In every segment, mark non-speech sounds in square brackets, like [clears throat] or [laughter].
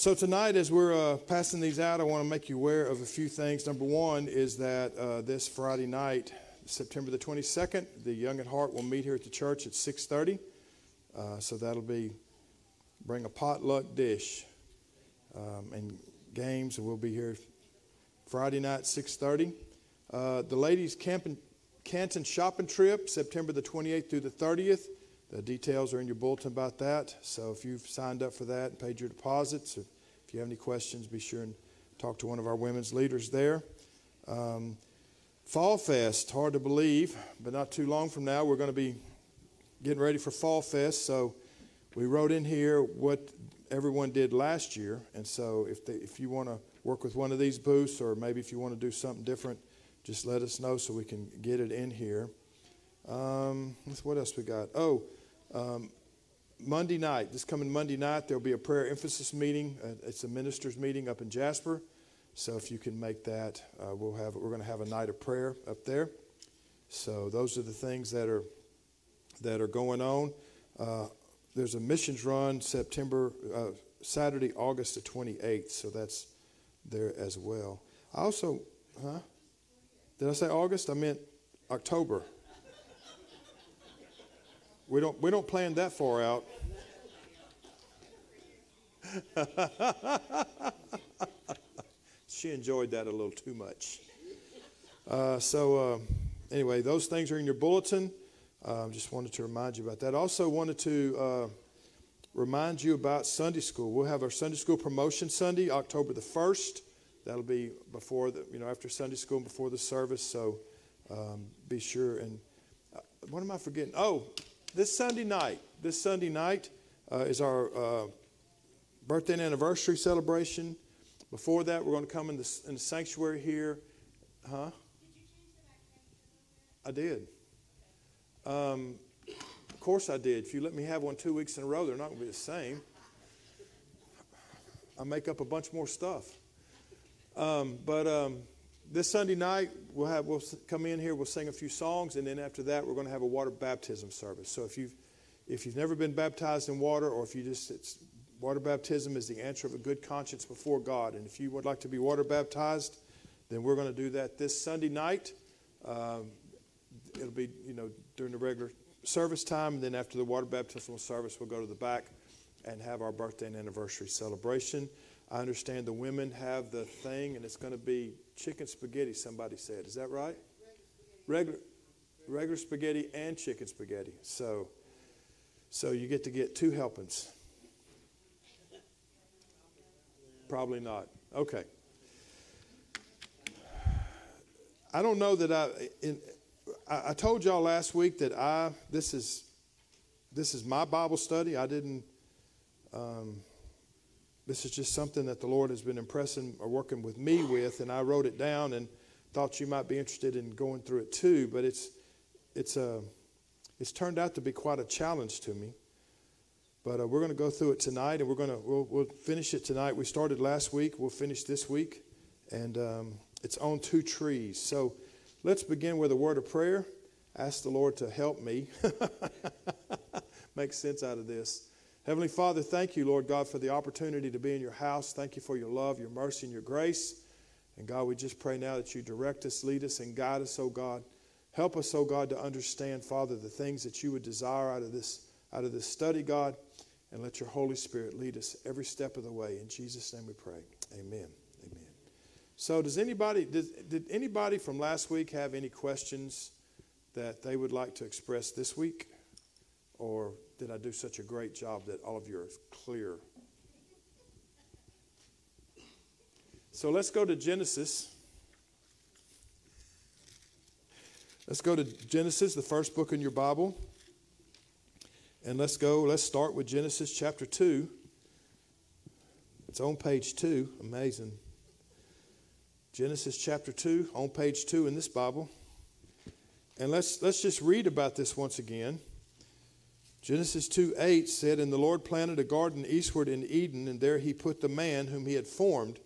So, tonight, as we're uh, passing these out, I want to make you aware of a few things. Number one is that uh, this Friday night, September the 22nd, the Young at Heart will meet here at the church at 6.30. Uh, so that'll be, bring a potluck dish um, and games, and we'll be here Friday night, 6.30. Uh, the ladies' camping, Canton shopping trip, September the 28th through the 30th. The details are in your bulletin about that. So if you've signed up for that and paid your deposits, if you have any questions, be sure and talk to one of our women's leaders there. Um, Fall Fest, hard to believe, but not too long from now, we're going to be getting ready for Fall Fest. So we wrote in here what everyone did last year. And so if, they, if you want to work with one of these booths, or maybe if you want to do something different, just let us know so we can get it in here. Um, what else we got? Oh, um, Monday night, this coming Monday night, there'll be a prayer emphasis meeting. Uh, it's a ministers' meeting up in Jasper. So if you can make that, uh, we'll have we're going to have a night of prayer up there. So those are the things that are that are going on. Uh, there's a missions run September uh, Saturday, August the 28th. So that's there as well. I also, huh? Did I say August? I meant October. We don't, we don't plan that far out. [laughs] she enjoyed that a little too much. Uh, so, uh, anyway, those things are in your bulletin. Uh, just wanted to remind you about that. Also, wanted to uh, remind you about Sunday school. We'll have our Sunday school promotion Sunday, October the 1st. That'll be before the, you know, after Sunday school and before the service. So um, be sure. And uh, what am I forgetting? Oh, this Sunday night, this Sunday night uh, is our uh, birthday and anniversary celebration. Before that, we're going to come in the, in the sanctuary here. Huh? I did. Um, of course, I did. If you let me have one two weeks in a row, they're not going to be the same. I make up a bunch more stuff. Um, but um, this Sunday night, we'll have we'll come in here, we'll sing a few songs, and then after that, we're going to have a water baptism service. So if you've if you've never been baptized in water, or if you just it's water baptism is the answer of a good conscience before God, and if you would like to be water baptized, then we're going to do that this Sunday night. Um, it'll be you know during the regular service time, and then after the water baptismal service, we'll go to the back and have our birthday and anniversary celebration. I understand the women have the thing, and it's going to be chicken spaghetti, somebody said. Is that right? Regular, regular spaghetti and chicken spaghetti. So, so you get to get two helpings. Probably not. Okay. I don't know that I. In, I, I told y'all last week that I. This is. This is my Bible study. I didn't. Um, this is just something that the Lord has been impressing or working with me with, and I wrote it down and thought you might be interested in going through it too. But it's it's a uh, it's turned out to be quite a challenge to me. But uh, we're going to go through it tonight, and we're going to we'll, we'll, finish it tonight. We started last week. We'll finish this week, and um, it's on two trees. So let's begin with a word of prayer. Ask the Lord to help me [laughs] make sense out of this. Heavenly Father, thank you, Lord God, for the opportunity to be in your house. Thank you for your love, your mercy, and your grace. And God, we just pray now that you direct us, lead us, and guide us, oh God. Help us, oh God, to understand, Father, the things that you would desire out of this, out of this study, God. And let your Holy Spirit lead us every step of the way. In Jesus' name we pray. Amen. Amen. So does anybody did, did anybody from last week have any questions that they would like to express this week? Or did I do such a great job that all of you are clear? So let's go to Genesis. Let's go to Genesis, the first book in your Bible. And let's go, let's start with Genesis chapter 2. It's on page 2. Amazing. Genesis chapter 2, on page 2 in this Bible. And let's, let's just read about this once again. Genesis 2 8 said, And the Lord planted a garden eastward in Eden, and there he put the man whom he had formed.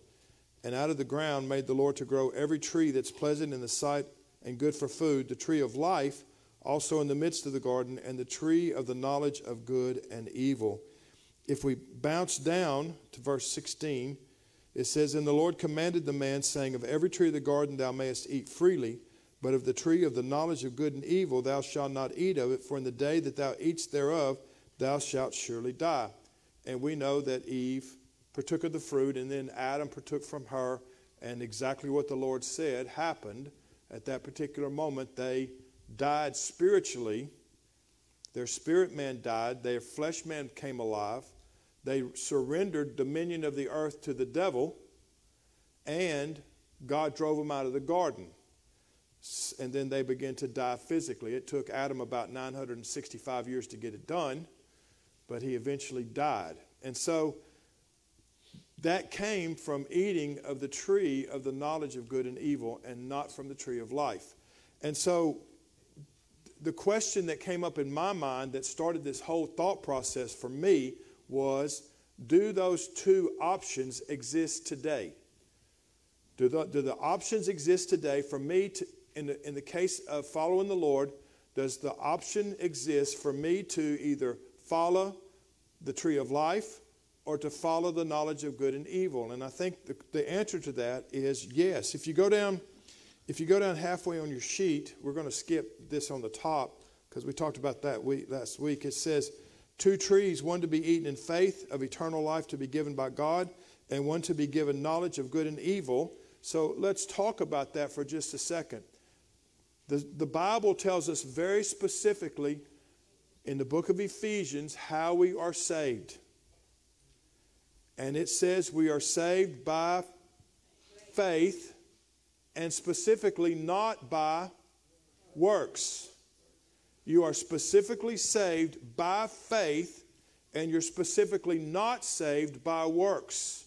And out of the ground made the Lord to grow every tree that's pleasant in the sight and good for food, the tree of life also in the midst of the garden, and the tree of the knowledge of good and evil. if we bounce down to verse 16, it says, And the Lord commanded the man, saying, Of every tree of the garden thou mayest eat freely, but of the tree of the knowledge of good and evil thou shalt not eat of it, for in the day that thou eatest thereof thou shalt surely die. And we know that Eve partook of the fruit, and then Adam partook from her, and exactly what the Lord said happened at that particular moment. They died spiritually. Their spirit man died, their flesh man came alive. They surrendered dominion of the earth to the devil, and God drove them out of the garden. And then they began to die physically. It took Adam about 965 years to get it done, but he eventually died. And so that came from eating of the tree of the knowledge of good and evil and not from the tree of life. And so the question that came up in my mind that started this whole thought process for me was do those two options exist today? Do the, do the options exist today for me to, in the, in the case of following the Lord, does the option exist for me to either follow the tree of life or to follow the knowledge of good and evil? And I think the, the answer to that is yes. If you go down, if you go down halfway on your sheet, we're going to skip this on the top because we talked about that week, last week. It says, Two trees, one to be eaten in faith of eternal life to be given by God, and one to be given knowledge of good and evil. So let's talk about that for just a second. The, the Bible tells us very specifically in the book of Ephesians how we are saved. And it says we are saved by faith and specifically not by works. You are specifically saved by faith, and you're specifically not saved by works.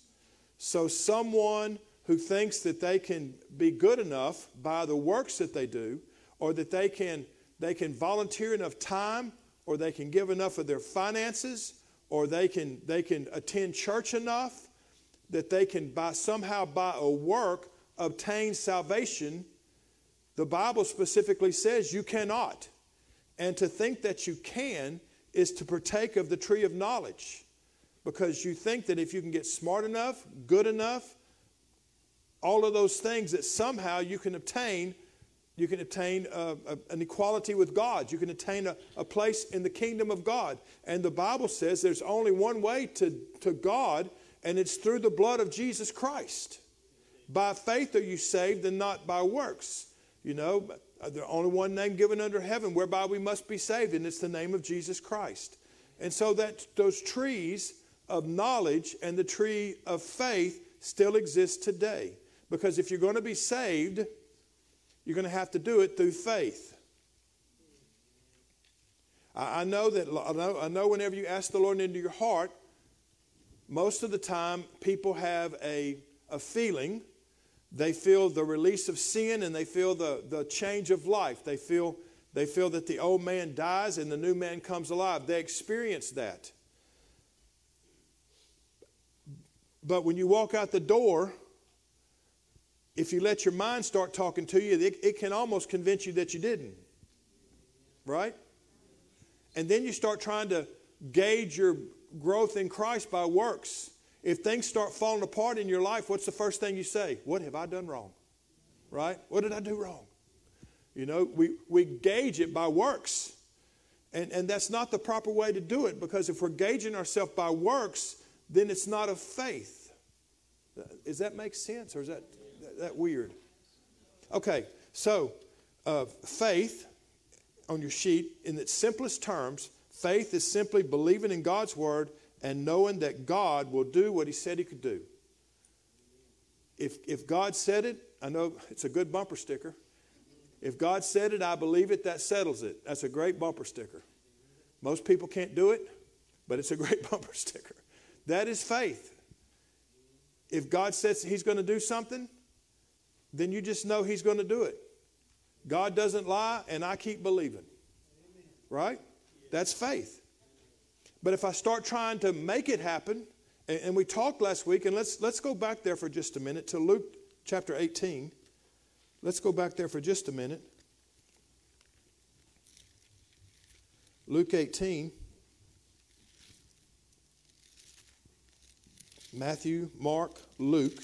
So, someone who thinks that they can be good enough by the works that they do, or that they can, they can volunteer enough time, or they can give enough of their finances, or they can, they can attend church enough that they can by, somehow by a work obtain salvation, the Bible specifically says you cannot. And to think that you can is to partake of the tree of knowledge because you think that if you can get smart enough, good enough, all of those things that somehow you can obtain you can attain a, a, an equality with God. You can attain a, a, place in the kingdom of God. And the Bible says there's only one way to, to God, and it's through the blood of Jesus Christ. By faith are you saved and not by works. You know, the only one name given under heaven whereby we must be saved, and it's the name of Jesus Christ. And so that those trees of knowledge and the tree of faith still exist today. Because if you're going to be saved, you're going to have to do it through faith. I, know that I know, I know whenever you ask the Lord into your heart, most of the time people have a, a feeling they feel the release of sin and they feel the, the change of life. They feel, they feel that the old man dies and the new man comes alive. They experience that. But when you walk out the door, if you let your mind start talking to you, it, it can almost convince you that you didn't. Right? And then you start trying to gauge your growth in Christ by works. If things start falling apart in your life, what's the first thing you say? What have I done wrong? Right? What did I do wrong? You know, we, we gauge it by works. And, and that's not the proper way to do it because if we're gauging ourselves by works, then it's not of faith. Does that make sense or is that, that weird? Okay, so uh, faith on your sheet, in its simplest terms, faith is simply believing in God's word and knowing that God will do what He said He could do. If, if God said it, I know it's a good bumper sticker. If God said it, I believe it, that settles it. That's a great bumper sticker. Most people can't do it, but it's a [laughs] great bumper sticker. That is faith. If God says He's going to do something, then you just know He's going to do it. God doesn't lie, and I keep believing. Right? That's faith. But if I start trying to make it happen, and, and we talked last week, and let's, let's go back there for just a minute to Luke chapter 18. Let's go back there for just a minute. Luke 18. Matthew, Mark, Luke.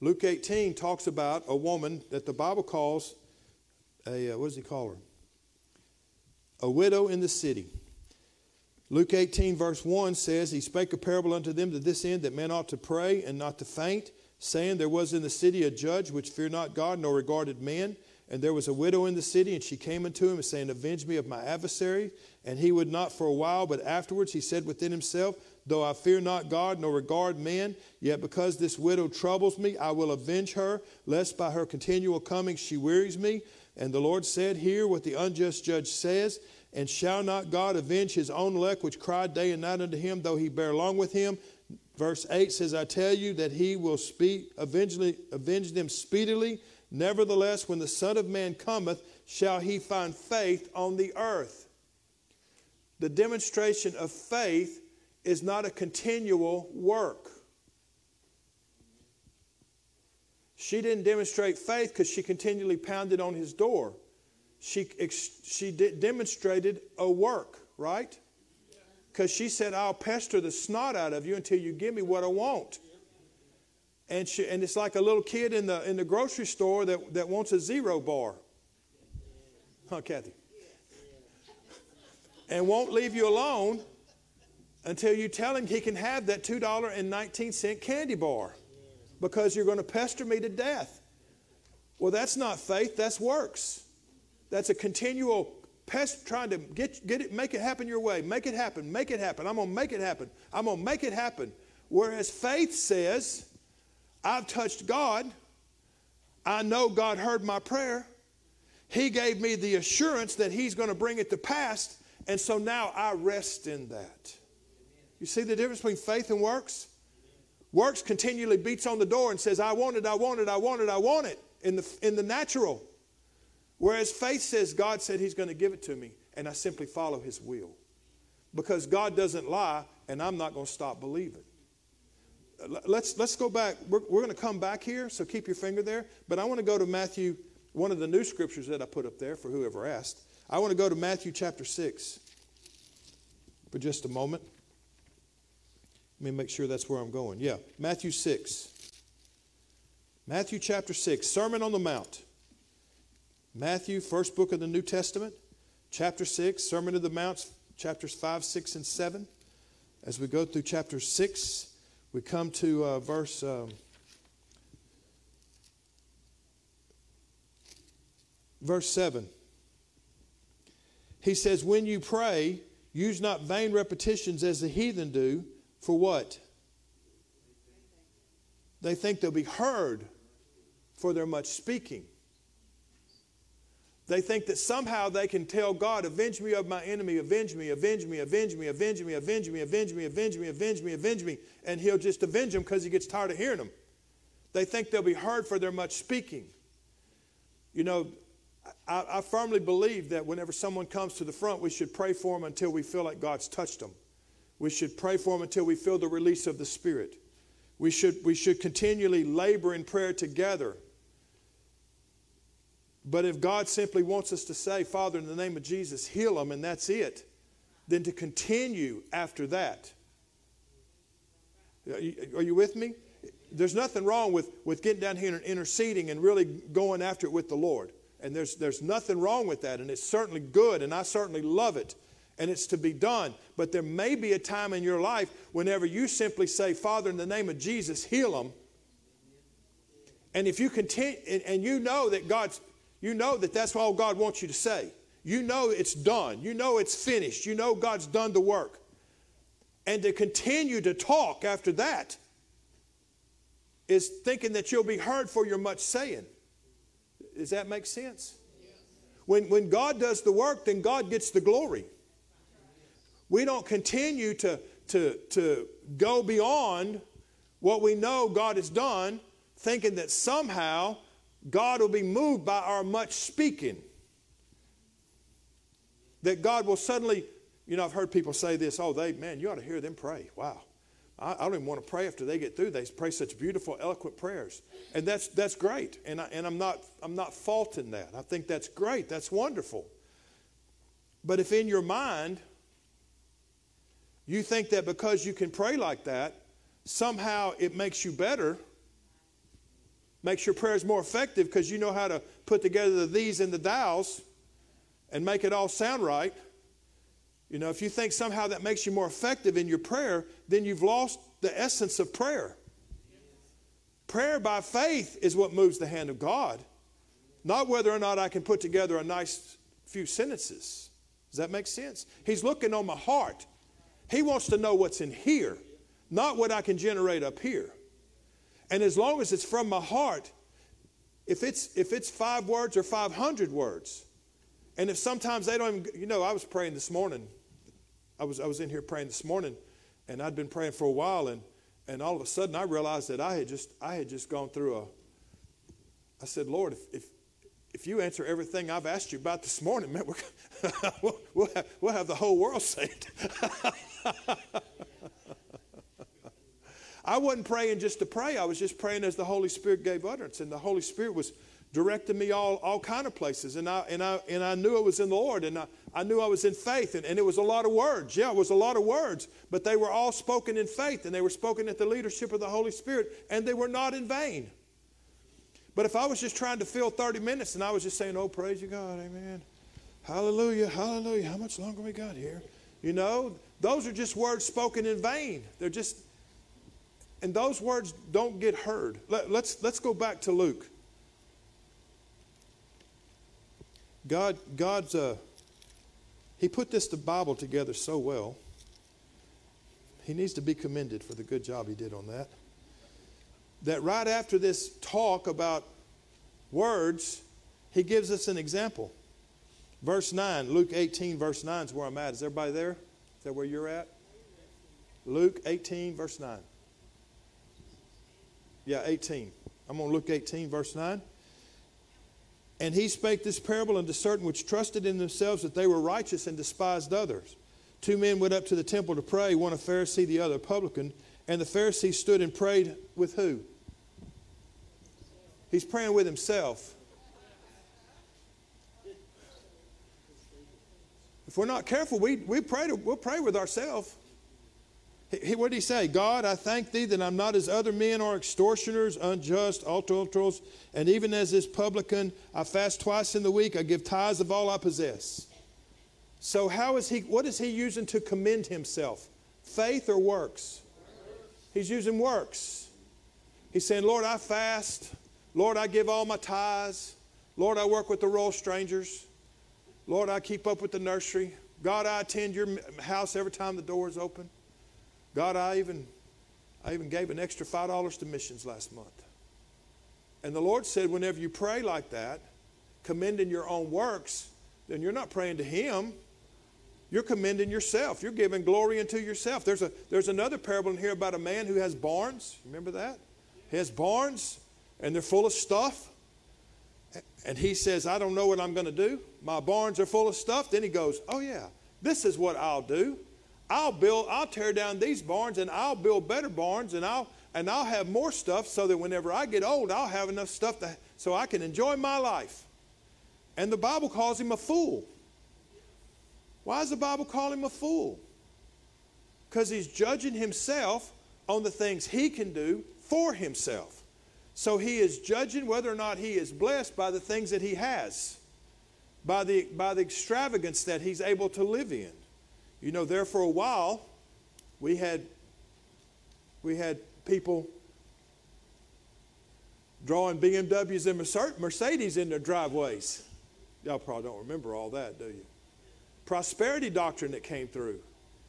Luke 18 talks about a woman that the Bible calls a, uh, what does he call her? A widow in the city. Luke 18, verse 1 says, He spake a parable unto them to this end that men ought to pray and not to faint, saying, There was in the city a judge which feared not God nor regarded men. And there was a widow in the city, and she came unto him, saying, Avenge me of my adversary. And he would not for a while, but afterwards he said within himself, Though I fear not God nor regard men, yet because this widow troubles me, I will avenge her, lest by her continual coming she wearies me. And the Lord said, Hear what the unjust judge says. And shall not God avenge his own elect, which cried day and night unto him, though he bear long with him? Verse 8 says, I tell you that he will speak, avenge them speedily. Nevertheless, when the Son of Man cometh, shall he find faith on the earth. The demonstration of faith is not a continual work. She didn't demonstrate faith because she continually pounded on his door. She, she demonstrated a work, right? Because she said, I'll pester the snot out of you until you give me what I want. And, she, and it's like a little kid in the, in the grocery store that, that wants a zero bar. Huh, Kathy? And won't leave you alone until you tell him he can have that $2.19 candy bar because you're going to pester me to death. Well, that's not faith, that's works. That's a continual pest trying to get, get it, make it happen your way. Make it happen, make it happen. I'm going to make it happen. I'm going to make it happen. Whereas faith says, I've touched God. I know God heard my prayer. He gave me the assurance that He's going to bring it to pass. And so now I rest in that. You see the difference between faith and works? Works continually beats on the door and says, I want it, I want it, I want it, I want it in the, in the natural. Whereas faith says, God said He's going to give it to me, and I simply follow His will. Because God doesn't lie, and I'm not going to stop believing. Uh, let's, let's go back. We're, we're going to come back here, so keep your finger there. But I want to go to Matthew, one of the new scriptures that I put up there for whoever asked. I want to go to Matthew chapter 6 for just a moment. Let me make sure that's where I'm going. Yeah, Matthew 6. Matthew chapter 6, Sermon on the Mount. Matthew, first book of the New Testament, chapter 6, Sermon of the Mount, chapters 5, 6, and 7. As we go through chapter 6, we come to uh, verse. Um, verse 7. He says, When you pray, use not vain repetitions as the heathen do for what? They think they'll be heard for their much speaking. They think that somehow they can tell God, avenge me of my enemy, avenge me, avenge me, avenge me, avenge me, avenge me, avenge me, avenge me, avenge me, avenge me, and he'll just avenge them because he gets tired of hearing them. They think they'll be heard for their much speaking. You know, I, I firmly believe that whenever someone comes to the front, we should pray for them until we feel like God's touched them. We should pray for them until we feel the release of the Spirit. We should, we should continually labor in prayer together. But if God simply wants us to say, Father, in the name of Jesus, heal them, and that's it, then to continue after that. Are you, are you with me? There's nothing wrong with, with getting down here and interceding and really going after it with the Lord. And there's, there's nothing wrong with that, and it's certainly good, and I certainly love it and it's to be done. But there may be a time in your life whenever you simply say, Father, in the name of Jesus, heal them. And if you continue, and you know that God's, you know that that's all God wants you to say. You know it's done. You know it's finished. You know God's done the work. And to continue to talk after that is thinking that you'll be heard for your much saying. Does that make sense? When, when God does the work, then God gets the glory. We don't continue to, to, to go beyond what we know God has done, thinking that somehow God will be moved by our much speaking. That God will suddenly, you know, I've heard people say this, oh, they, man, you ought to hear them pray. Wow. I, I don't even want to pray after they get through. They pray such beautiful, eloquent prayers. And that's, that's great. And, I, and I'm, not, I'm not faulting that. I think that's great. That's wonderful. But if in your mind you think that because you can pray like that, somehow it makes you better, makes your prayers more effective because you know how to put together the these and the thous and make it all sound right. You know, if you think somehow that makes you more effective in your prayer, then you've lost the essence of prayer. Prayer by faith is what moves the hand of God, not whether or not I can put together a nice few sentences. Does that make sense? He's looking on my heart. He wants to know what's in here, not what I can generate up here. And as long as it's from my heart, if it's if it's five words or 500 words, and if sometimes they don't even, you know, I was praying this morning. I was I was in here praying this morning, and I'd been praying for a while, and and all of a sudden I realized that I had just I had just gone through a. I said, Lord, if if, if you answer everything I've asked you about this morning, man, [laughs] we'll, we'll, have, we'll have the whole world saved. [laughs] I wasn't praying just to pray. I was just praying as the Holy Spirit gave utterance, and the Holy Spirit was directing me all, all kind of places. And I, and, I, and I knew it was in the Lord, and I, I knew I was in faith, and, and it was a lot of words. Yeah, it was a lot of words, but they were all spoken in faith, and they were spoken at the leadership of the Holy Spirit, and they were not in vain. But if I was just trying to fill 30 minutes and I was just saying, Oh, praise you, God, amen. Hallelujah, hallelujah. How much longer we got here? You know, those are just words spoken in vain. They're just and those words don't get heard. Let, let's, let's go back to Luke. God, God's, uh, He put this the Bible together so well. He needs to be commended for the good job He did on that. That right after this talk about words, He gives us an example. Verse 9, Luke 18, verse 9 is where I'm at. Is everybody there? Is that where you're at? Luke 18, verse 9. Yeah, 18. I'm on Luke 18, verse 9. And he spake this parable unto certain which trusted in themselves that they were righteous and despised others. Two men went up to the temple to pray, one a Pharisee, the other a publican. And the Pharisee stood and prayed with who? He's praying with himself. If we're not careful, we, we pray to, we'll pray with ourselves. What did he say? God, I thank thee that I'm not as other men are extortioners, unjust, adulterers, and even as this publican, I fast twice in the week, I give tithes of all I possess. So how is he what is he using to commend himself? Faith or works? He's using works. He's saying, Lord, I fast. Lord, I give all my tithes. Lord, I work with the Royal Rangers. Lord, I keep up with the nursery. God, I attend your house every time the door is open. God, I even, I even gave an extra $5 to missions last month. And the Lord said, whenever you pray like that, commending your own works, then you're not praying to Him. You're commending yourself. You're giving glory unto yourself. There's, a, there's another parable in here about a man who has barns. Remember that? He has barns, and they're full of stuff. And he says, I don't know what I'm going to do. My barns are full of stuff. Then he goes, Oh, yeah, this is what I'll do. I'll build, I'll tear down these barns and I'll build better barns and I'll and I'll have more stuff so that whenever I get old, I'll have enough stuff to, so I can enjoy my life. And the Bible calls him a fool. Why does the Bible call him a fool? Because he's judging himself on the things he can do for himself. So he is judging whether or not he is blessed by the things that he has, by the, by the extravagance that he's able to live in. You know, there for a while, we had we had people drawing BMWs and Mercedes in their driveways. Y'all probably don't remember all that, do you? Prosperity doctrine that came through.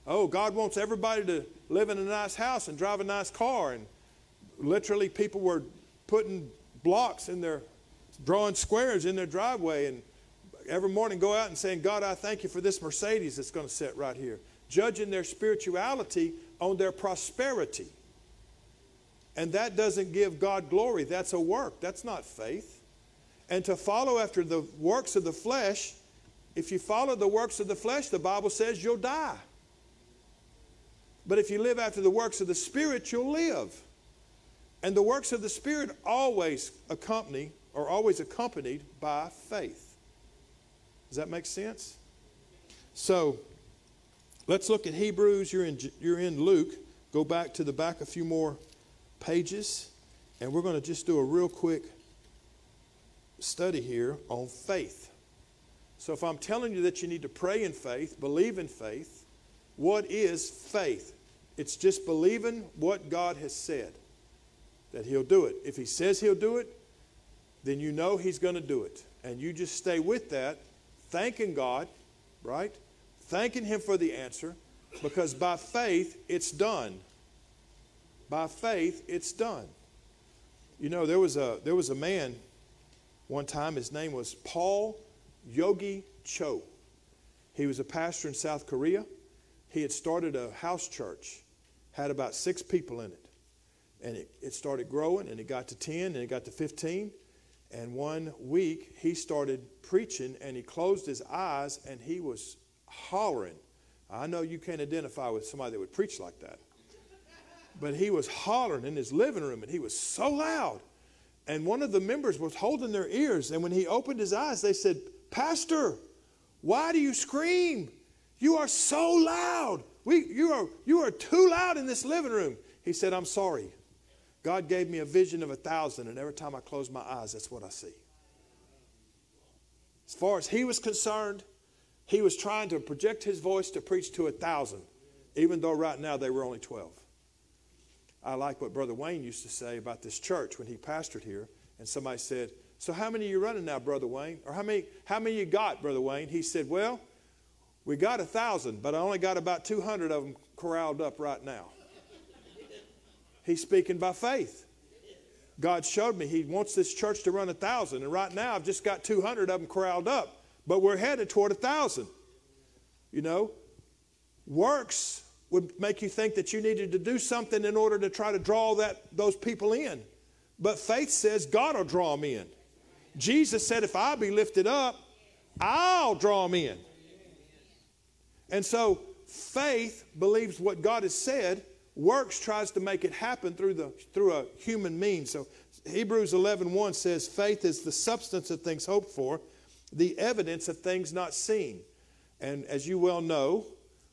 Oh, God wants everybody to live in a nice house and drive a nice car. And literally, people were putting blocks in their, drawing squares in their driveway and every morning go out and saying, God, I thank you for this Mercedes that's going to sit right here. Judging their spirituality on their prosperity. And that doesn't give God glory. That's a work. That's not faith. And to follow after the works of the flesh, if you follow the works of the flesh, the Bible says you'll die. But if you live after the works of the Spirit, you'll live. And the works of the Spirit always accompany or always accompanied by faith. Does that make sense? So, Let's look at Hebrews. You're in, you're in Luke. Go back to the back a few more pages, and we're going to just do a real quick study here on faith. So, if I'm telling you that you need to pray in faith, believe in faith, what is faith? It's just believing what God has said, that He'll do it. If He says He'll do it, then you know He's going to do it. And you just stay with that, thanking God, right? Thanking Him for the answer, because by faith, it's done. By faith, it's done. You know, there was a, there was a man one time, his name was Paul Yonggi Cho. He was a pastor in South Korea. He had started a house church, had about six people in it. And it, it started growing, and it got to 10, and it got to 15. And one week, he started preaching, and he closed his eyes, and he was hollering. I know you can't identify with somebody that would preach like that. But he was hollering in his living room, and he was so loud. And one of the members was holding their ears. And when he opened his eyes, they said, Pastor, why do you scream? You are so loud. We, you, are, you are too loud in this living room. He said, I'm sorry. God gave me a vision of a thousand, and every time I close my eyes, that's what I see. As far as he was concerned, he was trying to project his voice to preach to a thousand, even though right now they were only 12. I like what Brother Wayne used to say about this church when he pastored here. And somebody said, So how many are you running now, Brother Wayne? Or how many, how many you got, Brother Wayne? He said, Well, we got a thousand, but I only got about 200 of them corralled up right now. He's speaking by faith. God showed me He wants this church to run a thousand, and right now I've just got 200 of them corralled up, but we're headed toward a thousand. You know, works would make you think that you needed to do something in order to try to draw that, those people in. But faith says God will draw them in. Jesus said, if I be lifted up, I'll draw them in. And so faith believes what God has said. Works tries to make it happen through, the, through a human means. So Hebrews 11 1 says, faith is the substance of things hoped for, the evidence of things not seen. And as you well know,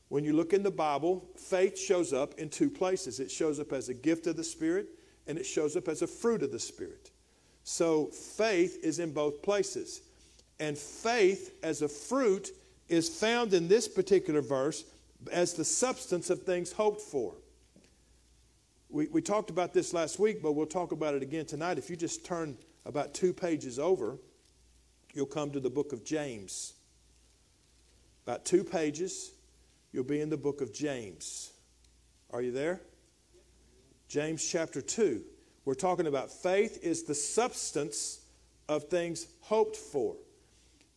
when you look in the Bible, faith shows up in two places it shows up as a gift of the Spirit, and it shows up as a fruit of the Spirit. So faith is in both places. And faith as a fruit is found in this particular verse as the substance of things hoped for. We, we talked about this last week, but we'll talk about it again tonight. If you just turn about two pages over, you'll come to the book of James. About two pages you'll be in the book of James. Are you there? James chapter 2. We're talking about faith is the substance of things hoped for.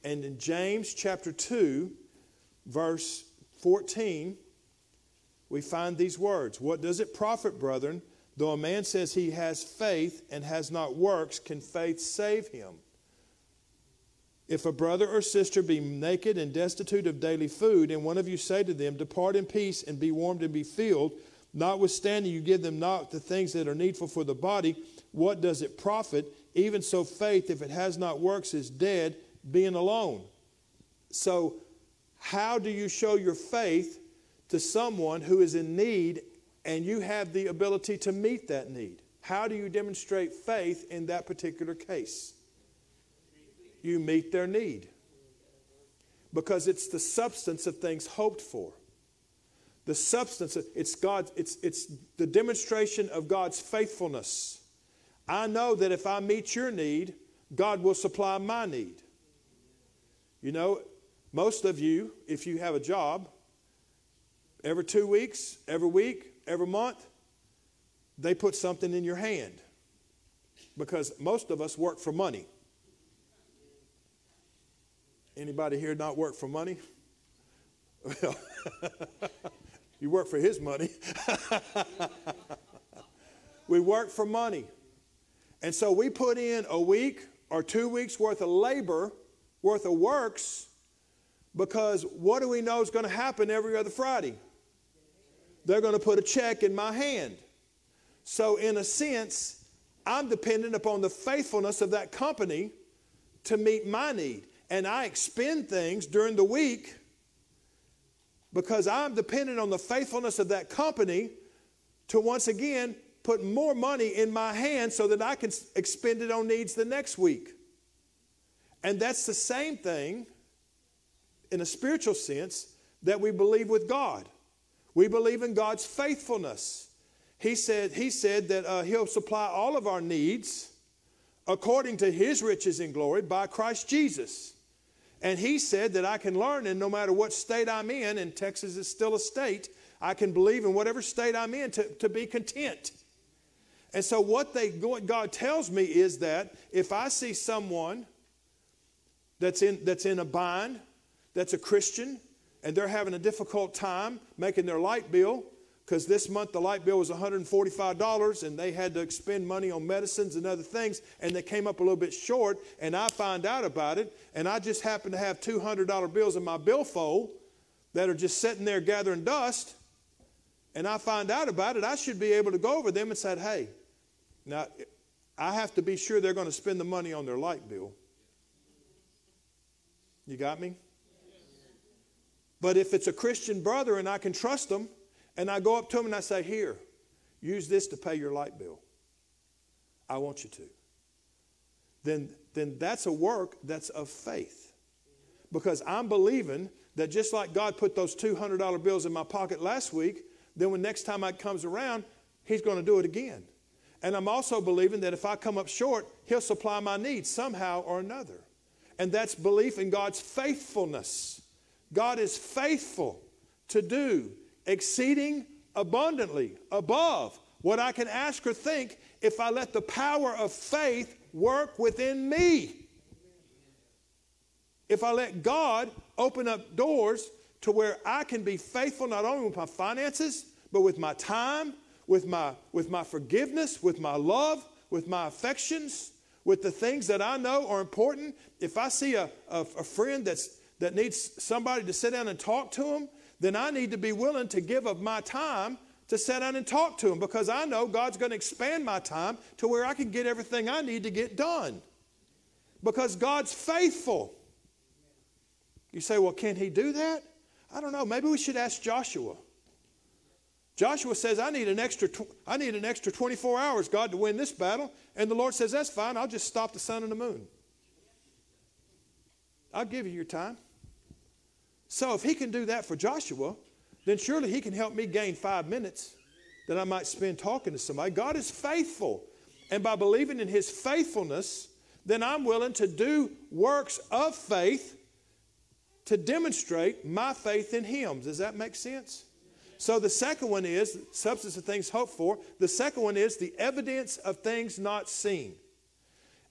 And in James chapter 2, verse 14, we find these words What does it profit, brethren, though a man says he has faith and has not works, can faith save him? If a brother or sister be naked and destitute of daily food, and one of you say to them, Depart in peace and be warmed and be filled, notwithstanding you give them not the things that are needful for the body, what does it profit? Even so, faith, if it has not works, is dead, being alone. So, how do you show your faith to someone who is in need and you have the ability to meet that need? How do you demonstrate faith in that particular case? you meet their need. Because it's the substance of things hoped for. The substance, of, it's God, it's, it's the demonstration of God's faithfulness. I know that if I meet your need, God will supply my need. You know, most of you, if you have a job, every two weeks, every week, every month, they put something in your hand. Because most of us work for money. Anybody here not work for money? Well, [laughs] you work for his money. [laughs] we work for money. And so we put in a week or two weeks worth of labor, worth of works, because what do we know is going to happen every other Friday? They're going to put a check in my hand. So, in a sense, I'm dependent upon the faithfulness of that company to meet my need and I expend things during the week because I'm dependent on the faithfulness of that company to once again put more money in my hand so that I can expend it on needs the next week. And that's the same thing in a spiritual sense that we believe with God. We believe in God's faithfulness. He said, he said that uh, He'll supply all of our needs according to His riches in glory by Christ Jesus. And He said that I can learn, and no matter what state I'm in, and Texas is still a state, I can believe in whatever state I'm in to, to be content. And so, what, they, what God tells me is that if I see someone that's in, that's in a bind, that's a Christian, and they're having a difficult time making their light bill, because this month the light bill was $145 and they had to expend money on medicines and other things, and they came up a little bit short, and I find out about it, and I just happen to have $200 bills in my billfold that are just sitting there gathering dust, and I find out about it, I should be able to go over them and say, hey, now I have to be sure they're going to spend the money on their light bill. You got me? But if it's a Christian brother and I can trust them, and I go up to them and I say, Here, use this to pay your light bill. I want you to. Then, then that's a work that's of faith. Because I'm believing that just like God put those $200 bills in my pocket last week, then when next time it comes around, He's going to do it again. And I'm also believing that if I come up short, He'll supply my needs somehow or another. And that's belief in God's faithfulness. God is faithful to do exceeding abundantly above what I can ask or think if I let the power of faith work within me. If I let God open up doors to where I can be faithful not only with my finances, but with my time, with my, with my forgiveness, with my love, with my affections, with the things that I know are important. If I see a, a, a friend that's, that needs somebody to sit down and talk to them, then I need to be willing to give of my time to sit down and talk to them because I know God's going to expand my time to where I can get everything I need to get done. Because God's faithful. You say, well, can He do that? I don't know. Maybe we should ask Joshua. Joshua says, I need an extra, tw- I need an extra 24 hours, God, to win this battle. And the Lord says, That's fine. I'll just stop the sun and the moon. I'll give you your time. So if he can do that for Joshua, then surely he can help me gain five minutes that I might spend talking to somebody. God is faithful. And by believing in his faithfulness, then I'm willing to do works of faith to demonstrate my faith in him. Does that make sense? So the second one is substance of things hoped for. The second one is the evidence of things not seen.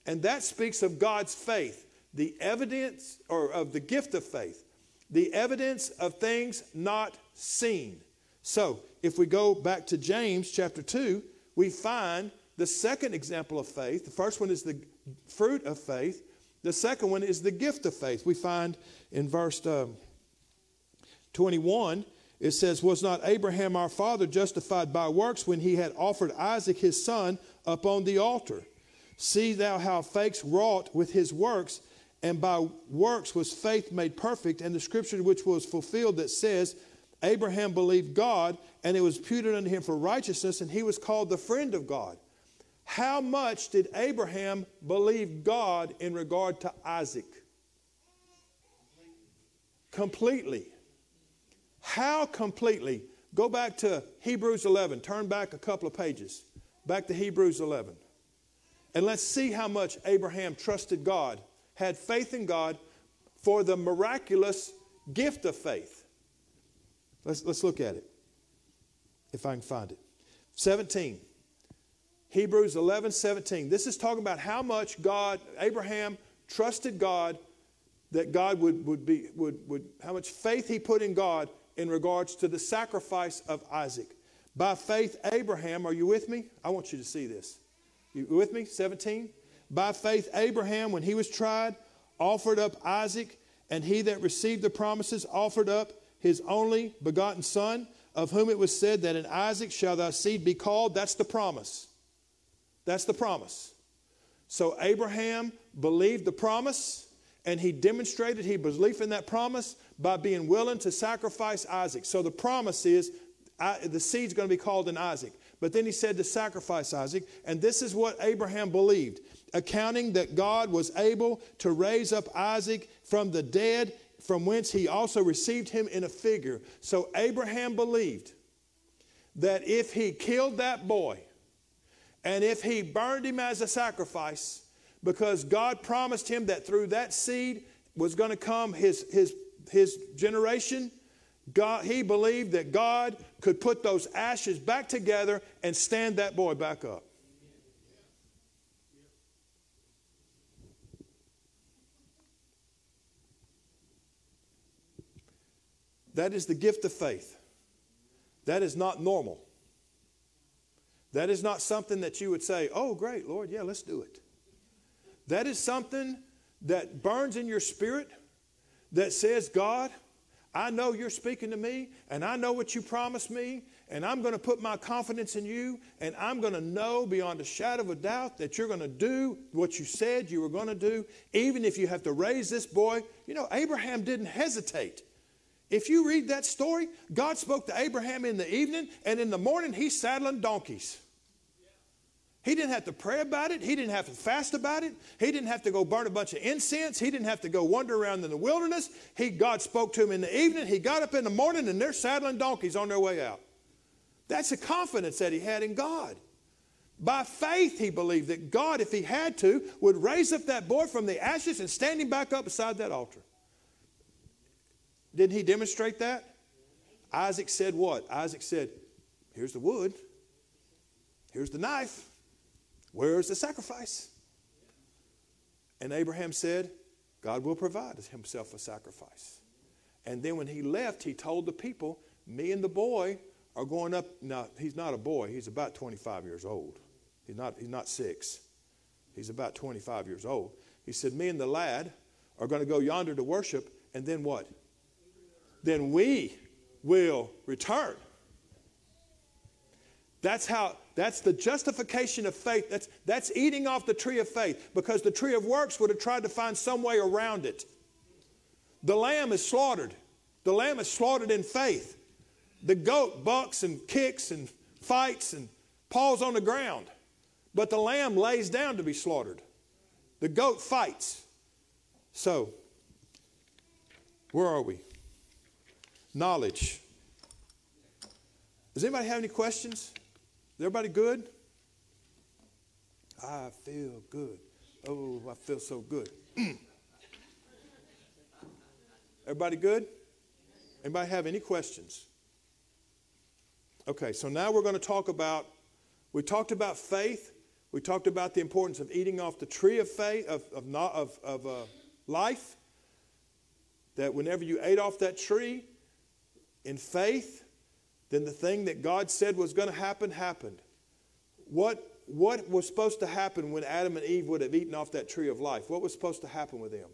And that speaks of God's faith, the evidence or of the gift of faith, the evidence of things not seen. So if we go back to James chapter 2, we find the second example of faith. The first one is the fruit of faith. The second one is the gift of faith. We find in verse um, 21 it says, Was not Abraham our father justified by works when he had offered Isaac his son upon the altar? See thou how faith wrought with his works, and by works was faith made perfect. And the scripture which was fulfilled that says, Abraham believed God, and it was imputed unto him for righteousness, and he was called the friend of God. How much did Abraham believe God in regard to Isaac? Completely. How completely? Go back to Hebrews 11. Turn back a couple of pages. Back to Hebrews 11. And let's see how much Abraham trusted God, had faith in God for the miraculous gift of faith. Let's, let's look at it, if I can find it. 17. Hebrews 11, 17. This is talking about how much God, Abraham trusted God, that God would, would be, would, would, how much faith he put in God in regards to the sacrifice of Isaac. By faith, Abraham, are you with me? I want you to see this. You with me? 17. By faith, Abraham, when he was tried, offered up Isaac, and he that received the promises offered up his only begotten son, of whom it was said that in Isaac shall thy seed be called. That's the promise. That's the promise. So Abraham believed the promise, and he demonstrated his belief in that promise by being willing to sacrifice Isaac. So the promise is I, the seed's going to be called in Isaac. But then he said to sacrifice Isaac, and this is what Abraham believed, accounting that God was able to raise up Isaac from the dead, from whence he also received him in a figure. So Abraham believed that if he killed that boy and if he burned him as a sacrifice, because God promised him that through that seed was going to come his, his, his generation, God, he believed that God could put those ashes back together and stand that boy back up. That is the gift of faith. That is not normal. That is not something that you would say, oh, great, Lord, yeah, let's do it. That is something that burns in your spirit that says, God, I know you're speaking to me, and I know what you promised me, and I'm going to put my confidence in you, and I'm going to know beyond a shadow of a doubt that you're going to do what you said you were going to do, even if you have to raise this boy. You know, Abraham didn't hesitate. If you read that story, God spoke to Abraham in the evening, and in the morning, he's saddling donkeys. He didn't have to pray about it. He didn't have to fast about it. He didn't have to go burn a bunch of incense. He didn't have to go wander around in the wilderness. He, God spoke to him in the evening. He got up in the morning and they're saddling donkeys on their way out. That's the confidence that he had in God. By faith, he believed that God, if he had to, would raise up that boy from the ashes and stand him back up beside that altar. Didn't he demonstrate that? Isaac said what? Isaac said, Here's the wood, here's the knife. Where is the sacrifice? And Abraham said, God will provide himself a sacrifice. And then when he left, he told the people, Me and the boy are going up. Now, he's not a boy, he's about 25 years old. He's not, he's not six, he's about 25 years old. He said, Me and the lad are going to go yonder to worship, and then what? Then we will return. That's how that's the justification of faith. That's, that's eating off the tree of faith because the tree of works would have tried to find some way around it. The lamb is slaughtered. The lamb is slaughtered in faith. The goat bucks and kicks and fights and paws on the ground. But the lamb lays down to be slaughtered. The goat fights. So, where are we? Knowledge. Does anybody have any questions? Everybody good? I feel good. Oh, I feel so good. [clears throat] everybody good? Anybody have any questions? Okay, so now we're going to talk about, we talked about faith. We talked about the importance of eating off the tree of faith, of, of, of, of uh, life. That whenever you ate off that tree in faith, then the thing that God said was going to happen happened. What, what was supposed to happen when Adam and Eve would have eaten off that tree of life? What was supposed to happen with them?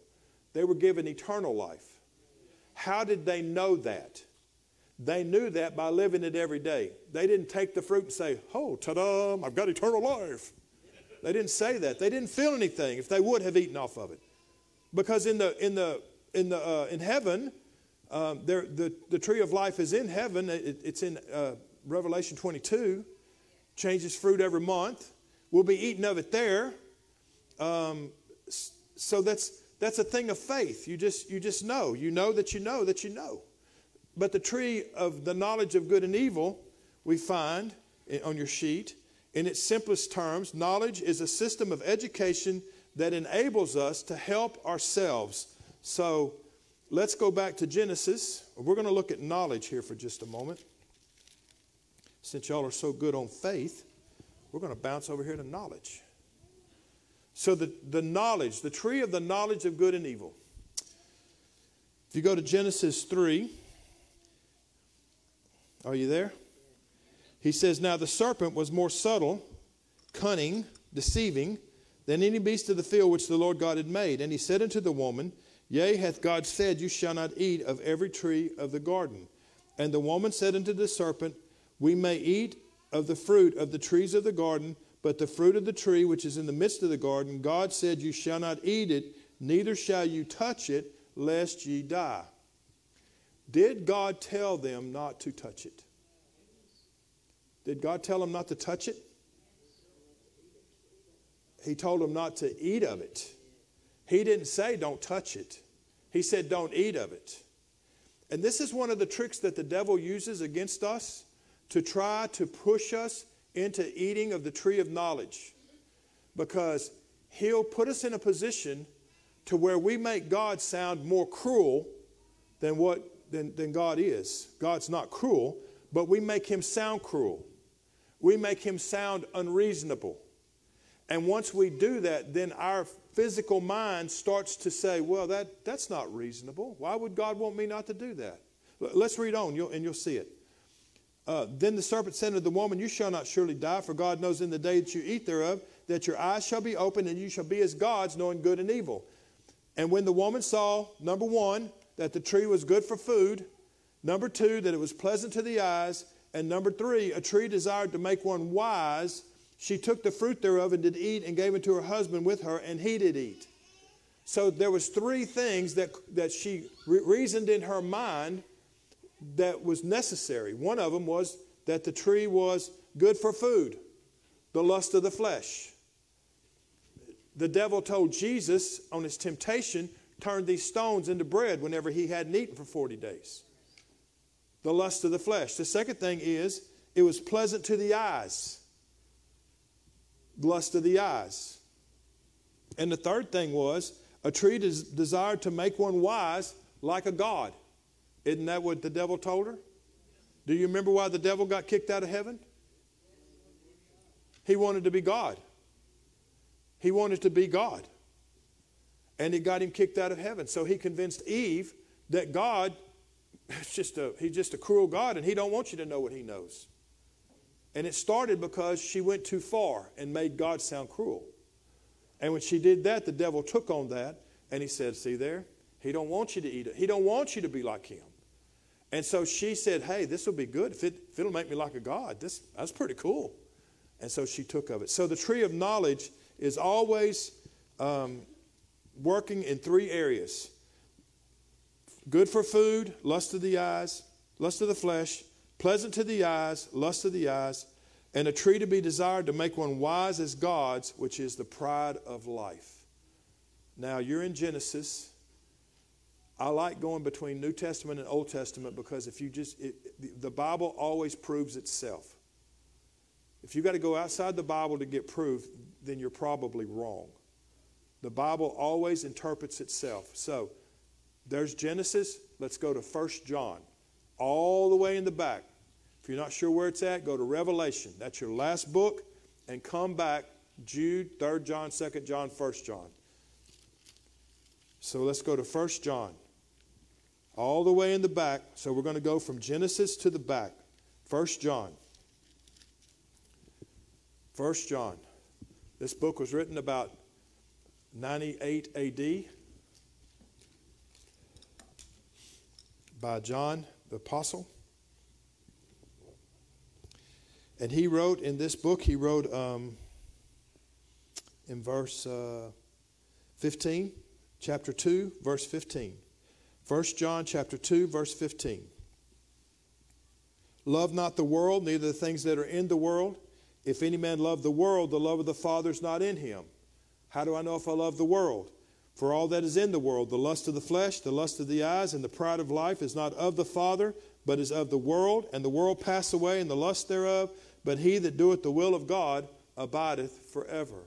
They were given eternal life. How did they know that? They knew that by living it every day. They didn't take the fruit and say, Oh, ta da, I've got eternal life. They didn't say that. They didn't feel anything if they would have eaten off of it. Because in, the, in, the, in, the, uh, in heaven, um, there, the, the tree of life is in heaven. It, it's in uh, Revelation 22. Changes fruit every month. We'll be eating of it there. Um, so that's, that's a thing of faith. You just, you just know. You know that you know that you know. But the tree of the knowledge of good and evil, we find on your sheet, in its simplest terms, knowledge is a system of education that enables us to help ourselves. So, Let's go back to Genesis. We're going to look at knowledge here for just a moment. Since y'all are so good on faith, we're going to bounce over here to knowledge. So, the, the knowledge, the tree of the knowledge of good and evil. If you go to Genesis 3, are you there? He says, Now the serpent was more subtle, cunning, deceiving than any beast of the field which the Lord God had made. And he said unto the woman, Yea, hath God said, You shall not eat of every tree of the garden. And the woman said unto the serpent, We may eat of the fruit of the trees of the garden, but the fruit of the tree which is in the midst of the garden, God said, You shall not eat it neither shall you touch it, lest ye die. Did God tell them not to touch it? Did God tell them not to touch it? He told them not to eat of it. He didn't say don't touch it. He said don't eat of it. And this is one of the tricks that the devil uses against us to try to push us into eating of the tree of knowledge. Because he'll put us in a position to where we make God sound more cruel than what than, than God is. God's not cruel, but we make him sound cruel. We make him sound unreasonable. And once we do that, then our physical mind starts to say, well, that, that's not reasonable. Why would God want me not to do that? Let's read on, you'll, and you'll see it. Uh, then the serpent said to the woman, You shall not surely die, for God knows in the day that you eat thereof that your eyes shall be opened, and you shall be as gods, knowing good and evil. And when the woman saw, number one, that the tree was good for food, number two, that it was pleasant to the eyes, and number three, a tree desired to make one wise, she took the fruit thereof and did eat and gave it to her husband with her, and he did eat. So there was three things that, that she re- reasoned in her mind that was necessary. One of them was that the tree was good for food, the lust of the flesh. The devil told Jesus on his temptation, turn these stones into bread whenever he hadn't eaten for 40 days. The lust of the flesh. The second thing is, it was pleasant to the eyes. Lust of the eyes. And the third thing was, a tree des- desired to make one wise like a God. Isn't that what the devil told her? Do you remember why the devil got kicked out of heaven? He wanted to be God. He wanted to be God. And it got him kicked out of heaven. So he convinced Eve that God is [laughs] just a he's just a cruel God and he don't want you to know what he knows. And it started because she went too far and made God sound cruel. And when she did that, the devil took on that and he said, "See there? He don't want you to eat it. He don't want you to be like him." And so she said, "Hey, this will be good if, it, if it'll make me like a god. This that's pretty cool." And so she took of it. So the tree of knowledge is always um, working in three areas good for food, lust of the eyes, lust of the flesh, pleasant to the eyes, lust of the eyes, and a tree to be desired to make one wise as God's, which is the pride of life. Now, you're in Genesis. I like going between New Testament and Old Testament because if you just, it, the Bible always proves itself. If you got to go outside the Bible to get proof, then you're probably wrong. The Bible always interprets itself. So there's Genesis. Let's go to 1 John, all the way in the back. If you're not sure where it's at, go to Revelation. That's your last book, and come back Jude, 3 John, 2 John, 1 John. So let's go to 1 John, all the way in the back. So we're going to go from Genesis to the back. 1 John. 1 John. This book was written about 98 AD by John the Apostle. And he wrote in this book, he wrote um, in verse uh, 15, chapter 2, verse 15. 1 John chapter 2, verse 15. Love not the world, neither the things that are in the world. If any man love the world, the love of the Father is not in him. How do I know if I love the world? For all that is in the world, the lust of the flesh, the lust of the eyes, and the pride of life is not of the Father, but is of the world. And the world pass away, and the lust thereof. But he that doeth the will of God abideth forever.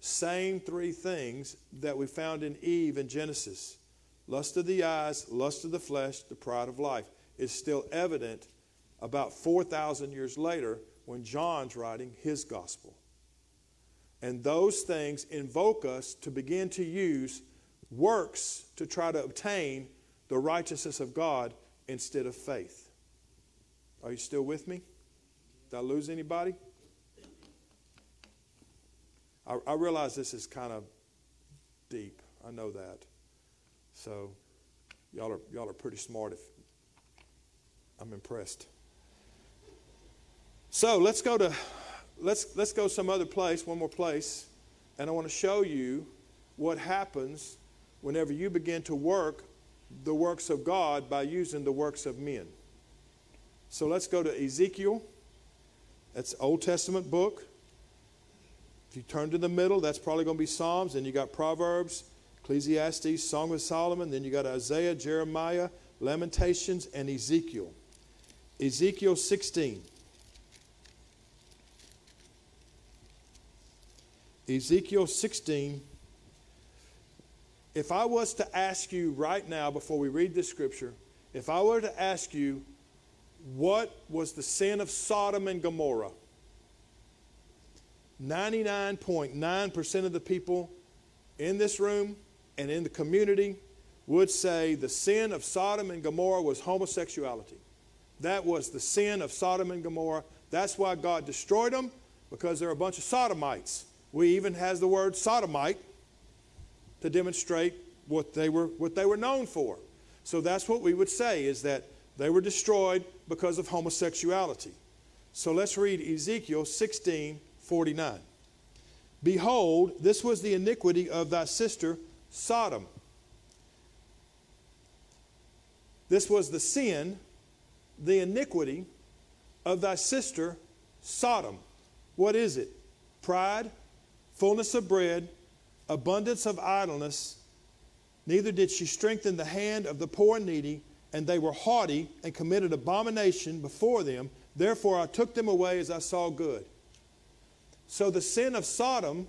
Same three things that we found in Eve in Genesis lust of the eyes, lust of the flesh, the pride of life is still evident about 4,000 years later when John's writing his gospel. And those things invoke us to begin to use works to try to obtain the righteousness of God instead of faith. Are you still with me? Did I lose anybody? I, I realize this is kind of deep. I know that. So y'all are y'all are pretty smart if I'm impressed. So let's go to let's let's go some other place, one more place, and I want to show you what happens whenever you begin to work the works of God by using the works of men. So let's go to Ezekiel. That's Old Testament book. If you turn to the middle, that's probably going to be Psalms. Then you got Proverbs, Ecclesiastes, Song of Solomon. Then you got Isaiah, Jeremiah, Lamentations, and Ezekiel. Ezekiel 16. Ezekiel 16. If I was to ask you right now, before we read this scripture, if I were to ask you, what was the sin of Sodom and Gomorrah? 99.9% of the people in this room and in the community would say the sin of Sodom and Gomorrah was homosexuality. That was the sin of Sodom and Gomorrah. That's why God destroyed them, because they're a bunch of sodomites. We even has the word sodomite to demonstrate what they were what they were known for. So that's what we would say is that they were destroyed because of homosexuality. So let's read Ezekiel 16 49. Behold, this was the iniquity of thy sister Sodom. This was the sin, the iniquity of thy sister Sodom. What is it? Pride, fullness of bread, abundance of idleness. Neither did she strengthen the hand of the poor and needy, and they were haughty and committed abomination before them. Therefore I took them away as I saw good. So the sin of Sodom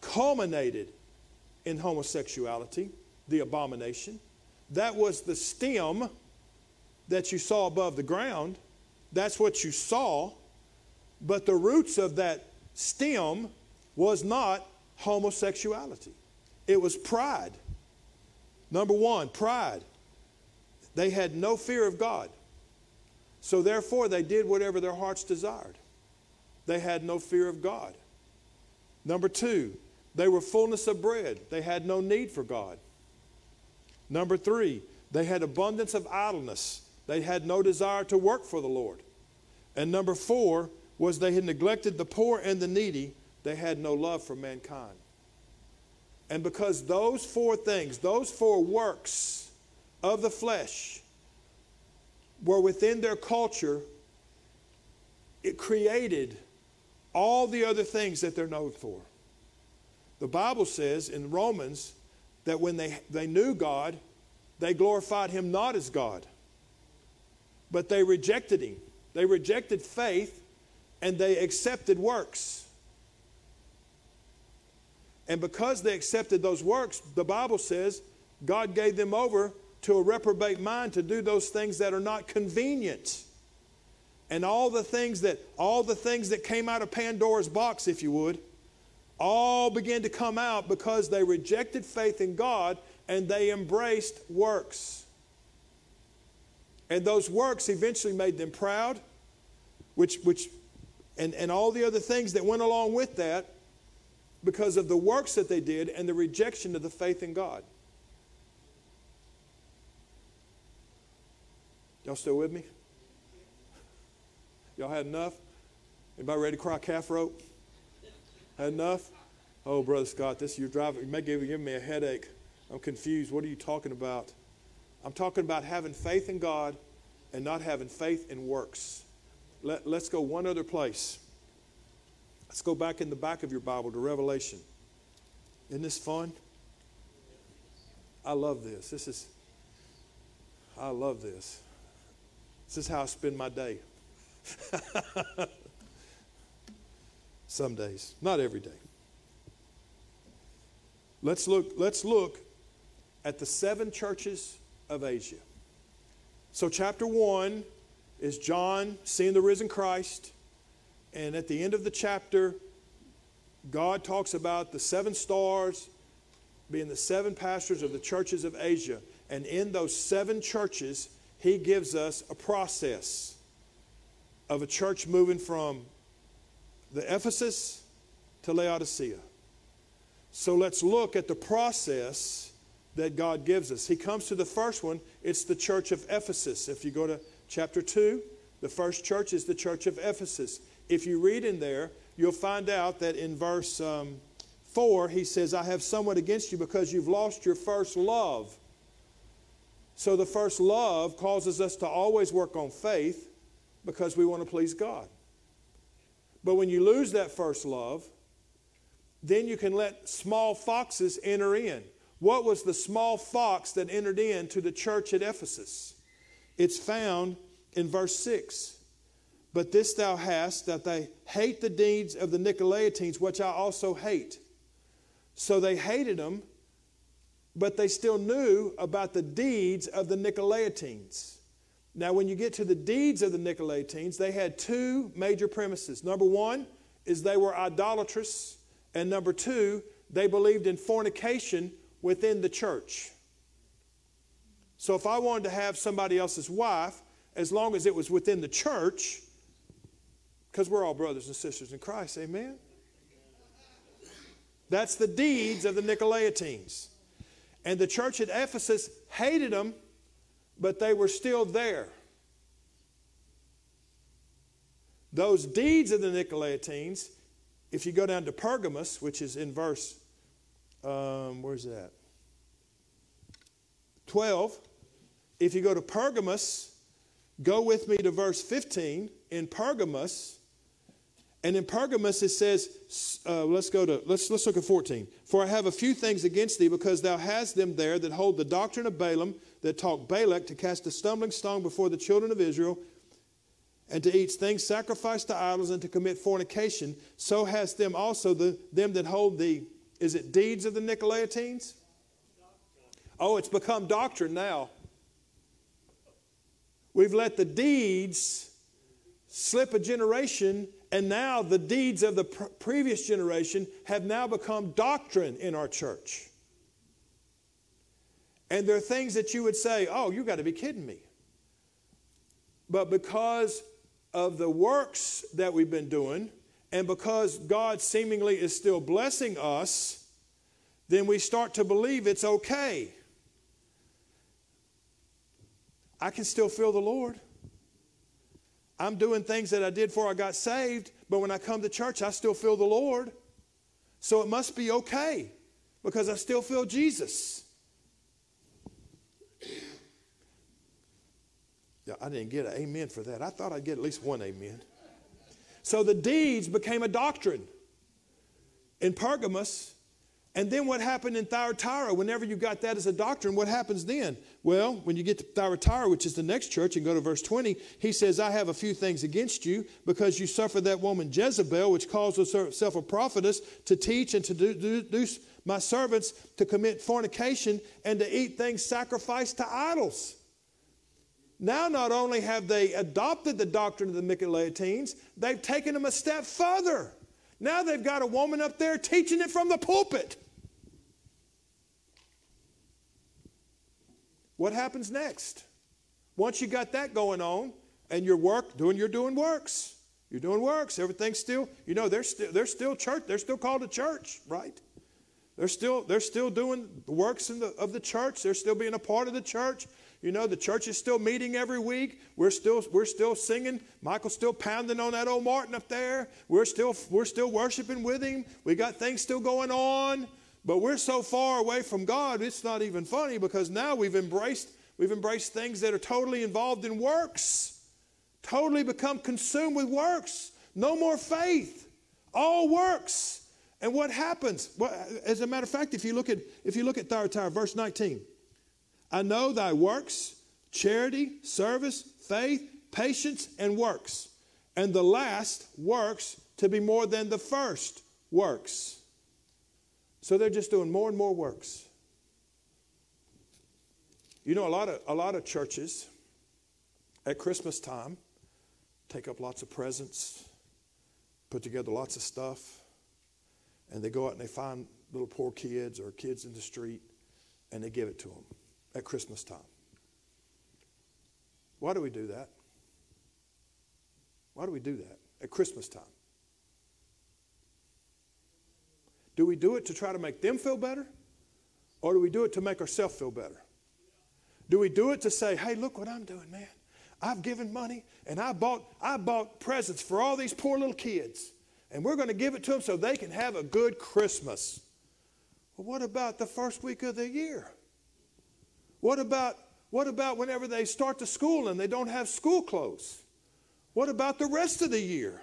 culminated in homosexuality, the abomination. That was the stem that you saw above the ground. That's what you saw. But the roots of that stem was not homosexuality, it was pride. Number one, pride. They had no fear of God. So therefore, they did whatever their hearts desired. They had no fear of God. Number two, they were fullness of bread. They had no need for God. Number three, they had abundance of idleness. They had no desire to work for the Lord. And number four was they had neglected the poor and the needy. They had no love for mankind. And because those four things, those four works of the flesh, were within their culture, it created all the other things that they're known for. The Bible says in Romans that when they, they knew God, they glorified him not as God, but they rejected him. They rejected faith and they accepted works. And because they accepted those works, the Bible says God gave them over to a reprobate mind to do those things that are not convenient. And all the things that all the things that came out of Pandora's box, if you would, all began to come out because they rejected faith in God and they embraced works. And those works eventually made them proud, which, which and, and all the other things that went along with that because of the works that they did and the rejection of the faith in God. Y'all still with me? Y'all had enough? Anybody ready to cry calf rope? Had enough? Oh, Brother Scott, this you're driving, you may give, give me a headache. I'm confused. What are you talking about? I'm talking about having faith in God and not having faith in works. Let, let's go one other place. Let's go back in the back of your Bible to Revelation. Isn't this fun? I love this. This is, I love this. This is how I spend my day. [laughs] Some days, not every day. Let's look, let's look at the seven churches of Asia. So, chapter one is John seeing the risen Christ. And at the end of the chapter, God talks about the seven stars being the seven pastors of the churches of Asia. And in those seven churches, he gives us a process of a church moving from the Ephesus to Laodicea. So let's look at the process that God gives us. He comes to the first one, it's the church of Ephesus. If you go to chapter 2, the first church is the church of Ephesus. If you read in there, you'll find out that in verse um, 4, he says, I have somewhat against you because you've lost your first love. So the first love causes us to always work on faith because we want to please God. But when you lose that first love, then you can let small foxes enter in. What was the small fox that entered in to the church at Ephesus? It's found in verse 6. But this thou hast, that they hate the deeds of the Nicolaitans, which I also hate. So they hated them, but they still knew about the deeds of the Nicolaitans. Now, when you get to the deeds of the Nicolaitans, they had two major premises. Number one is they were idolatrous, and number two, they believed in fornication within the church. So if I wanted to have somebody else's wife, as long as it was within the church, because we're all brothers and sisters in Christ, amen? That's the deeds of the Nicolaitans. And the church at Ephesus hated them, but they were still there. Those deeds of the Nicolaitans, if you go down to Pergamos, which is in verse, um, where's that? 12. If you go to Pergamos, go with me to verse 15. In Pergamos, and in Pergamos it says, uh, let's go to, let's, let's look at 14. For I have a few things against thee, because thou hast them there that hold the doctrine of Balaam, that taught Balak to cast a stumbling stone before the children of Israel, and to eat things sacrificed to idols, and to commit fornication. So has them also, the, them that hold the, is it deeds of the Nicolaitans? Oh, it's become doctrine now. We've let the deeds slip a generation, and now the deeds of the pr- previous generation have now become doctrine in our church. And there are things that you would say, oh, you got to be kidding me. But because of the works that we've been doing, and because God seemingly is still blessing us, then we start to believe it's okay. I can still feel the Lord. I'm doing things that I did before I got saved, but when I come to church, I still feel the Lord. So it must be okay because I still feel Jesus. Yeah, I didn't get an amen for that. I thought I'd get at least one amen. So the deeds became a doctrine. In Pergamos, and then what happened in Thyatira? Whenever you got that as a doctrine, what happens then? Well, when you get to Thyatira, which is the next church, and go to verse 20, he says, I have a few things against you because you suffered that woman Jezebel, which calls herself a prophetess, to teach and to do my servants to commit fornication and to eat things sacrificed to idols. Now, not only have they adopted the doctrine of the Nicolaitans, they've taken them a step further. Now they've got a woman up there teaching it from the pulpit. What happens next? Once you got that going on and your work, doing you're doing works. You're doing works. Everything's still, you know, they're still they're still church, they're still called a church, right? They're still they're still doing the works the, of the church. They're still being a part of the church. You know, the church is still meeting every week. We're still we're still singing. Michael's still pounding on that old Martin up there. We're still we're still worshiping with him. We got things still going on. But we're so far away from God, it's not even funny because now we've embraced we've embraced things that are totally involved in works. Totally become consumed with works. No more faith. All works. And what happens? Well, as a matter of fact, if you look at if you look at Thyatira, verse 19, I know thy works, charity, service, faith, patience, and works, and the last works to be more than the first works. So they're just doing more and more works. You know, a lot of, a lot of churches at Christmas time take up lots of presents, put together lots of stuff, and they go out and they find little poor kids or kids in the street and they give it to them at Christmas time. Why do we do that? Why do we do that at Christmas time? Do we do it to try to make them feel better? Or do we do it to make ourselves feel better? Do we do it to say, hey, look what I'm doing, man? I've given money and I bought, I bought presents for all these poor little kids. And we're going to give it to them so they can have a good Christmas. Well, what about the first week of the year? What about, what about whenever they start the school and they don't have school clothes? What about the rest of the year?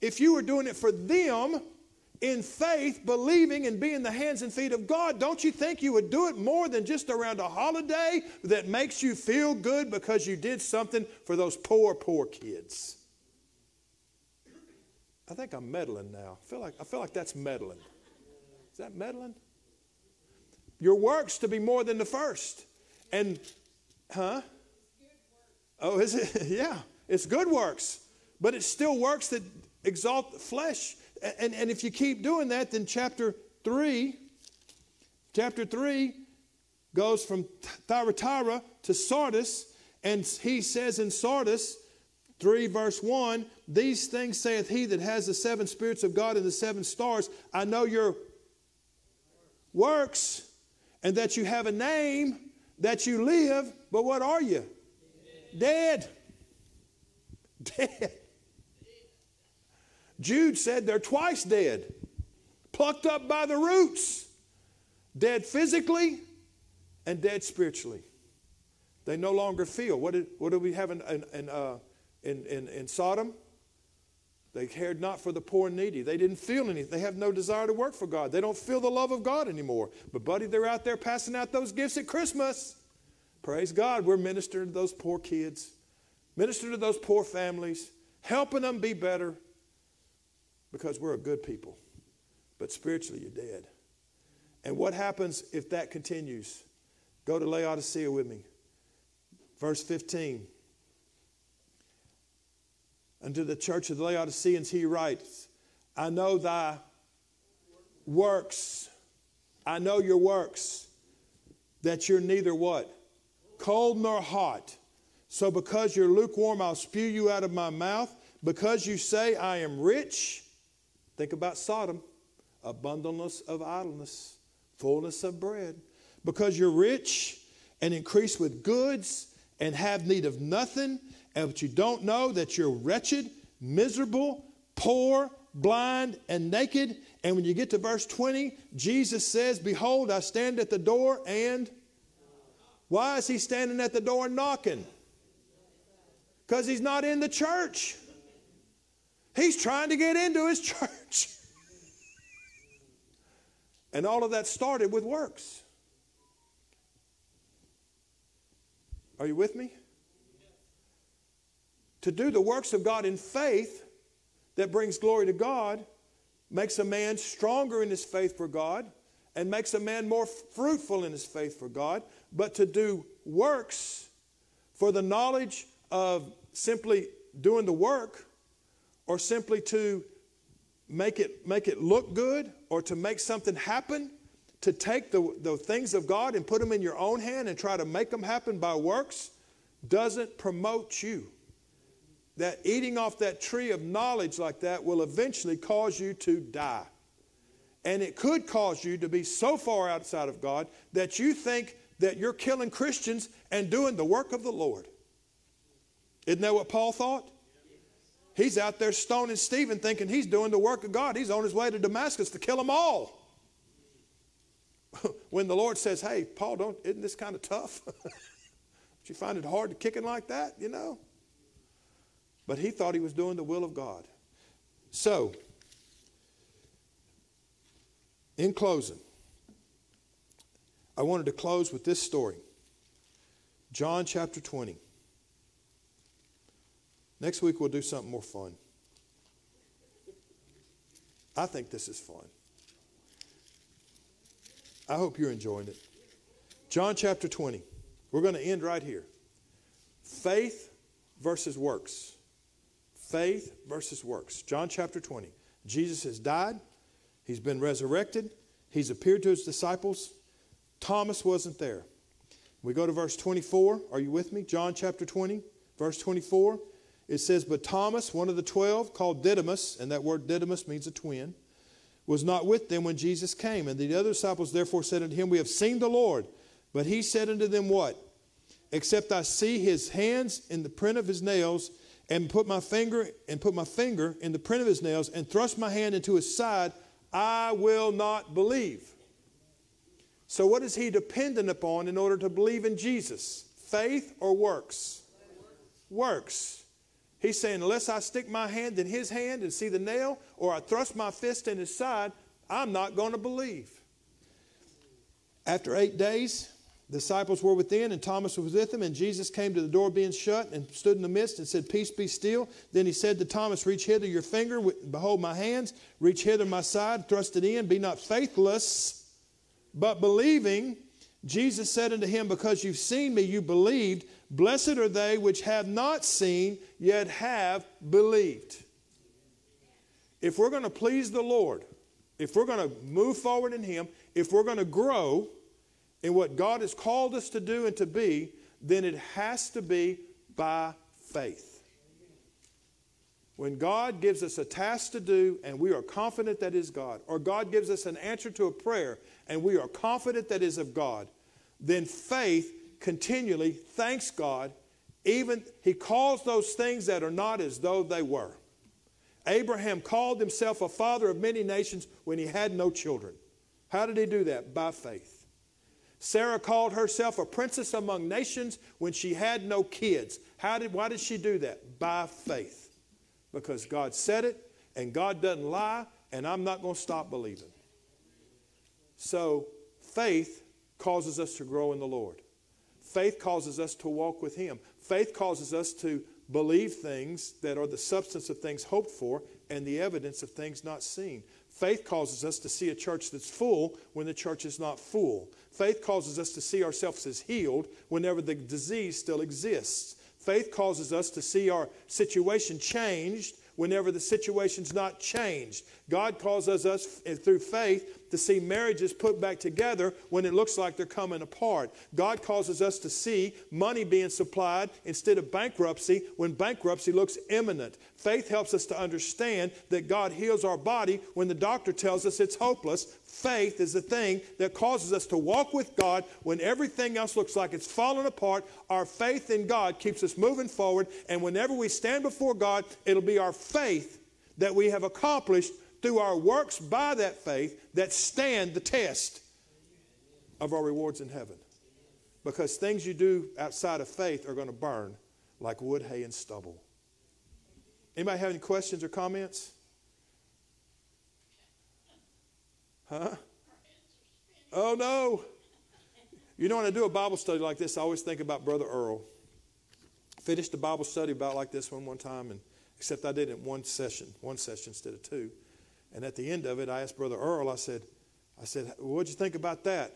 If you were doing it for them in faith, believing and being the hands and feet of God, don't you think you would do it more than just around a holiday that makes you feel good because you did something for those poor, poor kids? I think I'm meddling now. I feel like, I feel like that's meddling. Is that meddling? Your works to be more than the first. And, huh? Oh, is it? [laughs] yeah. It's good works, but it's still works that exalt flesh. And, and if you keep doing that, then chapter 3, chapter 3 goes from Thyatira to Sardis, and he says in Sardis, 3 verse 1 These things saith he that has the seven spirits of God and the seven stars. I know your works, and that you have a name, that you live, but what are you? Dead. [laughs] Dead. Jude said they're twice dead, plucked up by the roots, dead physically and dead spiritually. They no longer feel. What did, what did we have in, in, in, uh, in, in, in Sodom? They cared not for the poor and needy. They didn't feel anything. They have no desire to work for God. They don't feel the love of God anymore. But, buddy, they're out there passing out those gifts at Christmas. Praise God. We're ministering to those poor kids. Minister to those poor families, helping them be better because we're a good people. But spiritually, you're dead. And what happens if that continues? Go to Laodicea with me. Verse 15. Unto the church of the Laodiceans, he writes, I know thy works. I know your works, that you're neither what? Cold nor hot. So because you're lukewarm, I'll spew you out of my mouth. Because you say, I am rich, think about Sodom, abundance of idleness, fullness of bread. Because you're rich and increase with goods and have need of nothing, but you don't know that you're wretched, miserable, poor, blind, and naked. And when you get to verse 20, Jesus says, Behold, I stand at the door and. Why is he standing at the door knocking? Because he's not in the church. He's trying to get into his [laughs] church. and all of that started with works. Are you with me? To do the works of God in faith that brings glory to God makes a man stronger in his faith for God and makes a man more fruitful in his faith for God. But to do works for the knowledge of simply doing the work or simply to make it, make it look good or to make something happen, to take the, the things of God and put them in your own hand and try to make them happen by works doesn't promote you. That eating off that tree of knowledge like that will eventually cause you to die. And it could cause you to be so far outside of God that you think that you're killing Christians and doing the work of the Lord. Isn't that what Paul thought? He's out there stoning Stephen thinking he's doing the work of God. He's on his way to Damascus to kill them all. [laughs] when the Lord says, Hey, Paul, don't, isn't this kind of tough? [laughs] Don't you find it hard to kick him like that, you know? But he thought he was doing the will of God. So, in closing, I wanted to close with this story John chapter 20. Next week, we'll do something more fun. I think this is fun. I hope you're enjoying it. John chapter 20. We're going to end right here. Faith versus works. Faith versus works. John chapter 20. Jesus has died, he's been resurrected, he's appeared to his disciples. Thomas wasn't there. We go to verse 24. Are you with me? John chapter 20, verse 24 it says, But Thomas, one of the twelve, called Didymus, and that word Didymus means a twin, was not with them when Jesus came. And the other disciples therefore said unto him, We have seen the Lord. But he said unto them, What? Except I see his hands in the print of his nails, and put my finger and put my finger in the print of his nails and thrust my hand into his side, I will not believe. So, what is he dependent upon in order to believe in Jesus? Faith or works? Works. He's saying, unless I stick my hand in his hand and see the nail, or I thrust my fist in his side, I'm not going to believe. After eight days, the disciples were within, and Thomas was with them. And Jesus came to the door being shut and stood in the midst and said, Peace be still. Then he said to Thomas, Reach hither your finger, behold my hands, reach hither my side, thrust it in, be not faithless, but believing. Jesus said unto him, Because you've seen me, you believed. Blessed are they which have not seen, yet have believed. If we're going to please the Lord, if we're going to move forward in Him, if we're going to grow in what God has called us to do and to be, then it has to be by faith. When God gives us a task to do and we are confident that is God, or God gives us an answer to a prayer and we are confident that is of God, then faith continually thanks God. Even He calls those things that are not as though they were. Abraham called himself a father of many nations when he had no children. How did he do that? By faith. Sarah called herself a princess among nations when she had no kids. How did, why did she do that? By faith. Because God said it, and God doesn't lie, and I'm not going to stop believing. So, faith causes us to grow in the Lord. Faith causes us to walk with Him. Faith causes us to believe things that are the substance of things hoped for and the evidence of things not seen. Faith causes us to see a church that's full when the church is not full. Faith causes us to see ourselves as healed whenever the disease still exists. Faith causes us to see our situation changed whenever the situation's not changed. God causes us through faith to see marriages put back together when it looks like they're coming apart. God causes us to see money being supplied instead of bankruptcy when bankruptcy looks imminent. Faith helps us to understand that God heals our body when the doctor tells us it's hopeless. Faith is the thing that causes us to walk with God when everything else looks like it's falling apart. Our faith in God keeps us moving forward, and whenever we stand before God, it'll be our faith that we have accomplished through our works by that faith that stand the test of our rewards in heaven. Because things you do outside of faith are going to burn like wood, hay, and stubble. Anybody have any questions or comments? Huh? Oh no. You know, when I do a Bible study like this, I always think about Brother Earl. Finished a Bible study about like this one one time, and except I did it in one session, one session instead of two. And at the end of it, I asked Brother Earl, I said, I said, what'd you think about that?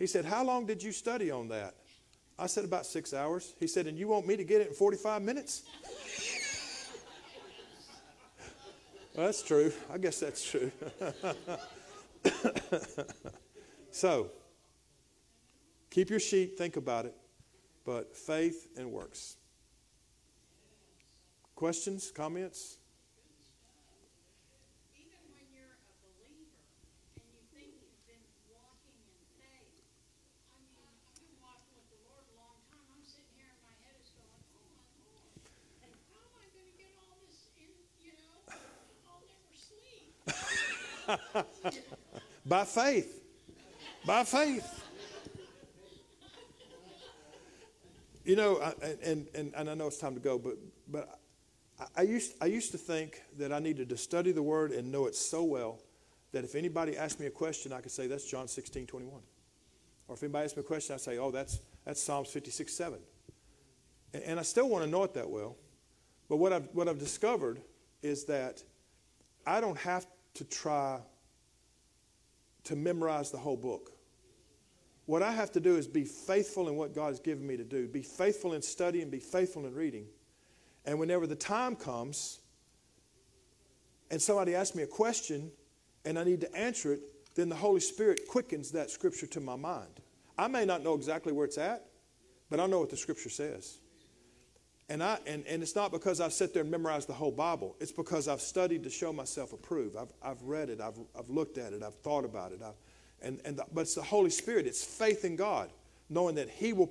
He said, How long did you study on that? I said, About six hours. He said, And you want me to get it in 45 minutes? [laughs] well, that's true. I guess that's true. [laughs] so, keep your sheet, think about it, but faith and works. Questions, comments? By faith. By faith. You know, and, and, and I know it's time to go, but, but I, used, I used to think that I needed to study the Word and know it so well that if anybody asked me a question, I could say, that's John 16, 21. Or if anybody asked me a question, I'd say, oh, that's, that's Psalms 56, 7. And, and I still want to know it that well. But what I've, what I've discovered is that I don't have to try to memorize the whole book. What I have to do is be faithful in what God has given me to do, be faithful in studying, be faithful in reading. And whenever the time comes and somebody asks me a question and I need to answer it, then the Holy Spirit quickens that scripture to my mind. I may not know exactly where it's at, but I know what the scripture says. And, I, and, and it's not because I've sat there and memorized the whole Bible. It's because I've studied to show myself approved. I've, I've read it. I've, I've looked at it. I've thought about it. I've, and, and the, but it's the Holy Spirit. It's faith in God, knowing that He will.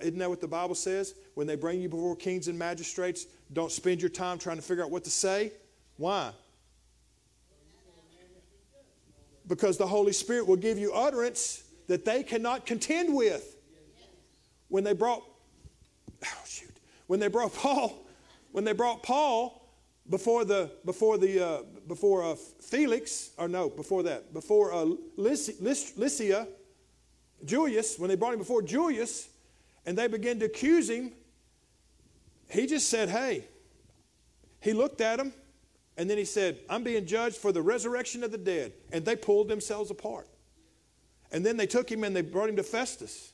Isn't that what the Bible says? When they bring you before kings and magistrates, Don't spend your time trying to figure out what to say. Why? Because the Holy Spirit will give you utterance that they cannot contend with. When they brought, oh when they brought Paul, when they brought Paul before the before the uh, before uh, Felix, or no, before that, before uh, Lycia, Julius, when they brought him before Julius, and they began to accuse him, he just said, "Hey." He looked at him, and then he said, "I'm being judged for the resurrection of the dead," and they pulled themselves apart. And then they took him and they brought him to Festus.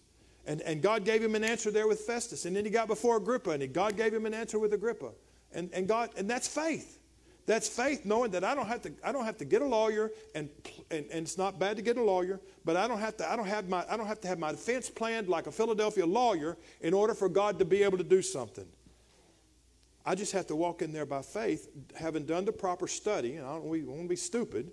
And, and God gave him an answer there with Festus. And then he got before Agrippa, and God gave him an answer with Agrippa. And, and God, and that's faith. That's faith knowing that I don't have to, I don't have to get a lawyer, and, and, and it's not bad to get a lawyer, but I don't, have to, I, don't have my, I don't have to have my defense planned like a Philadelphia lawyer in order for God to be able to do something. I just have to walk in there by faith, having done the proper study, and I don't we want to be stupid,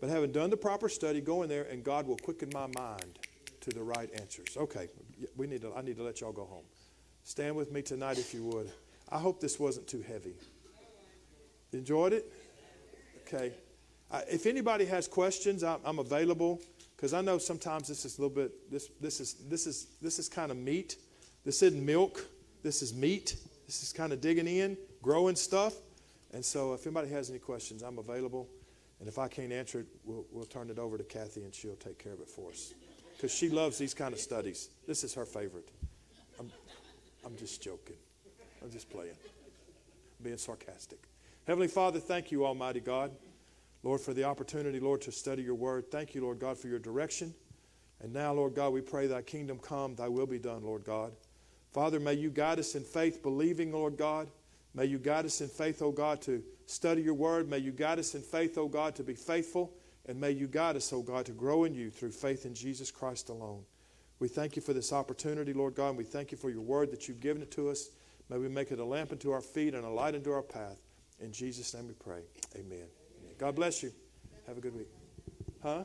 but having done the proper study, go in there, and God will quicken my mind to the right answers. Okay, we need to, I need to let y'all go home. Stand with me tonight if you would. I hope this wasn't too heavy. Enjoyed it? Okay. if anybody has questions, I'm, I'm available because I know sometimes this is a little bit. This this is this is this is kind of meat. This isn't milk. This is meat. This is kind of digging in, growing stuff. And so, if anybody has any questions, I'm available. And if I can't answer it, we'll, we'll turn it over to Kathy and she'll take care of it for us. Because she loves these kind of studies. This is her favorite. I'm, I'm just joking. I'm just playing, I'm being sarcastic. Heavenly Father, thank you, Almighty God. Lord, for the opportunity, Lord, to study your word. Thank you, Lord God, for your direction. And now, Lord God, we pray thy kingdom come, thy will be done, Lord God. Father, may you guide us in faith, believing, Lord God. May you guide us in faith, O God, to study your word. May you guide us in faith, O God, to be faithful. And may you guide us, O oh God, to grow in you through faith in Jesus Christ alone. We thank you for this opportunity, Lord God, and we thank you for your word that you've given it to us. May we make it a lamp unto our feet and a light unto our path. In Jesus' name we pray. Amen. God bless you. Have a good week. Huh?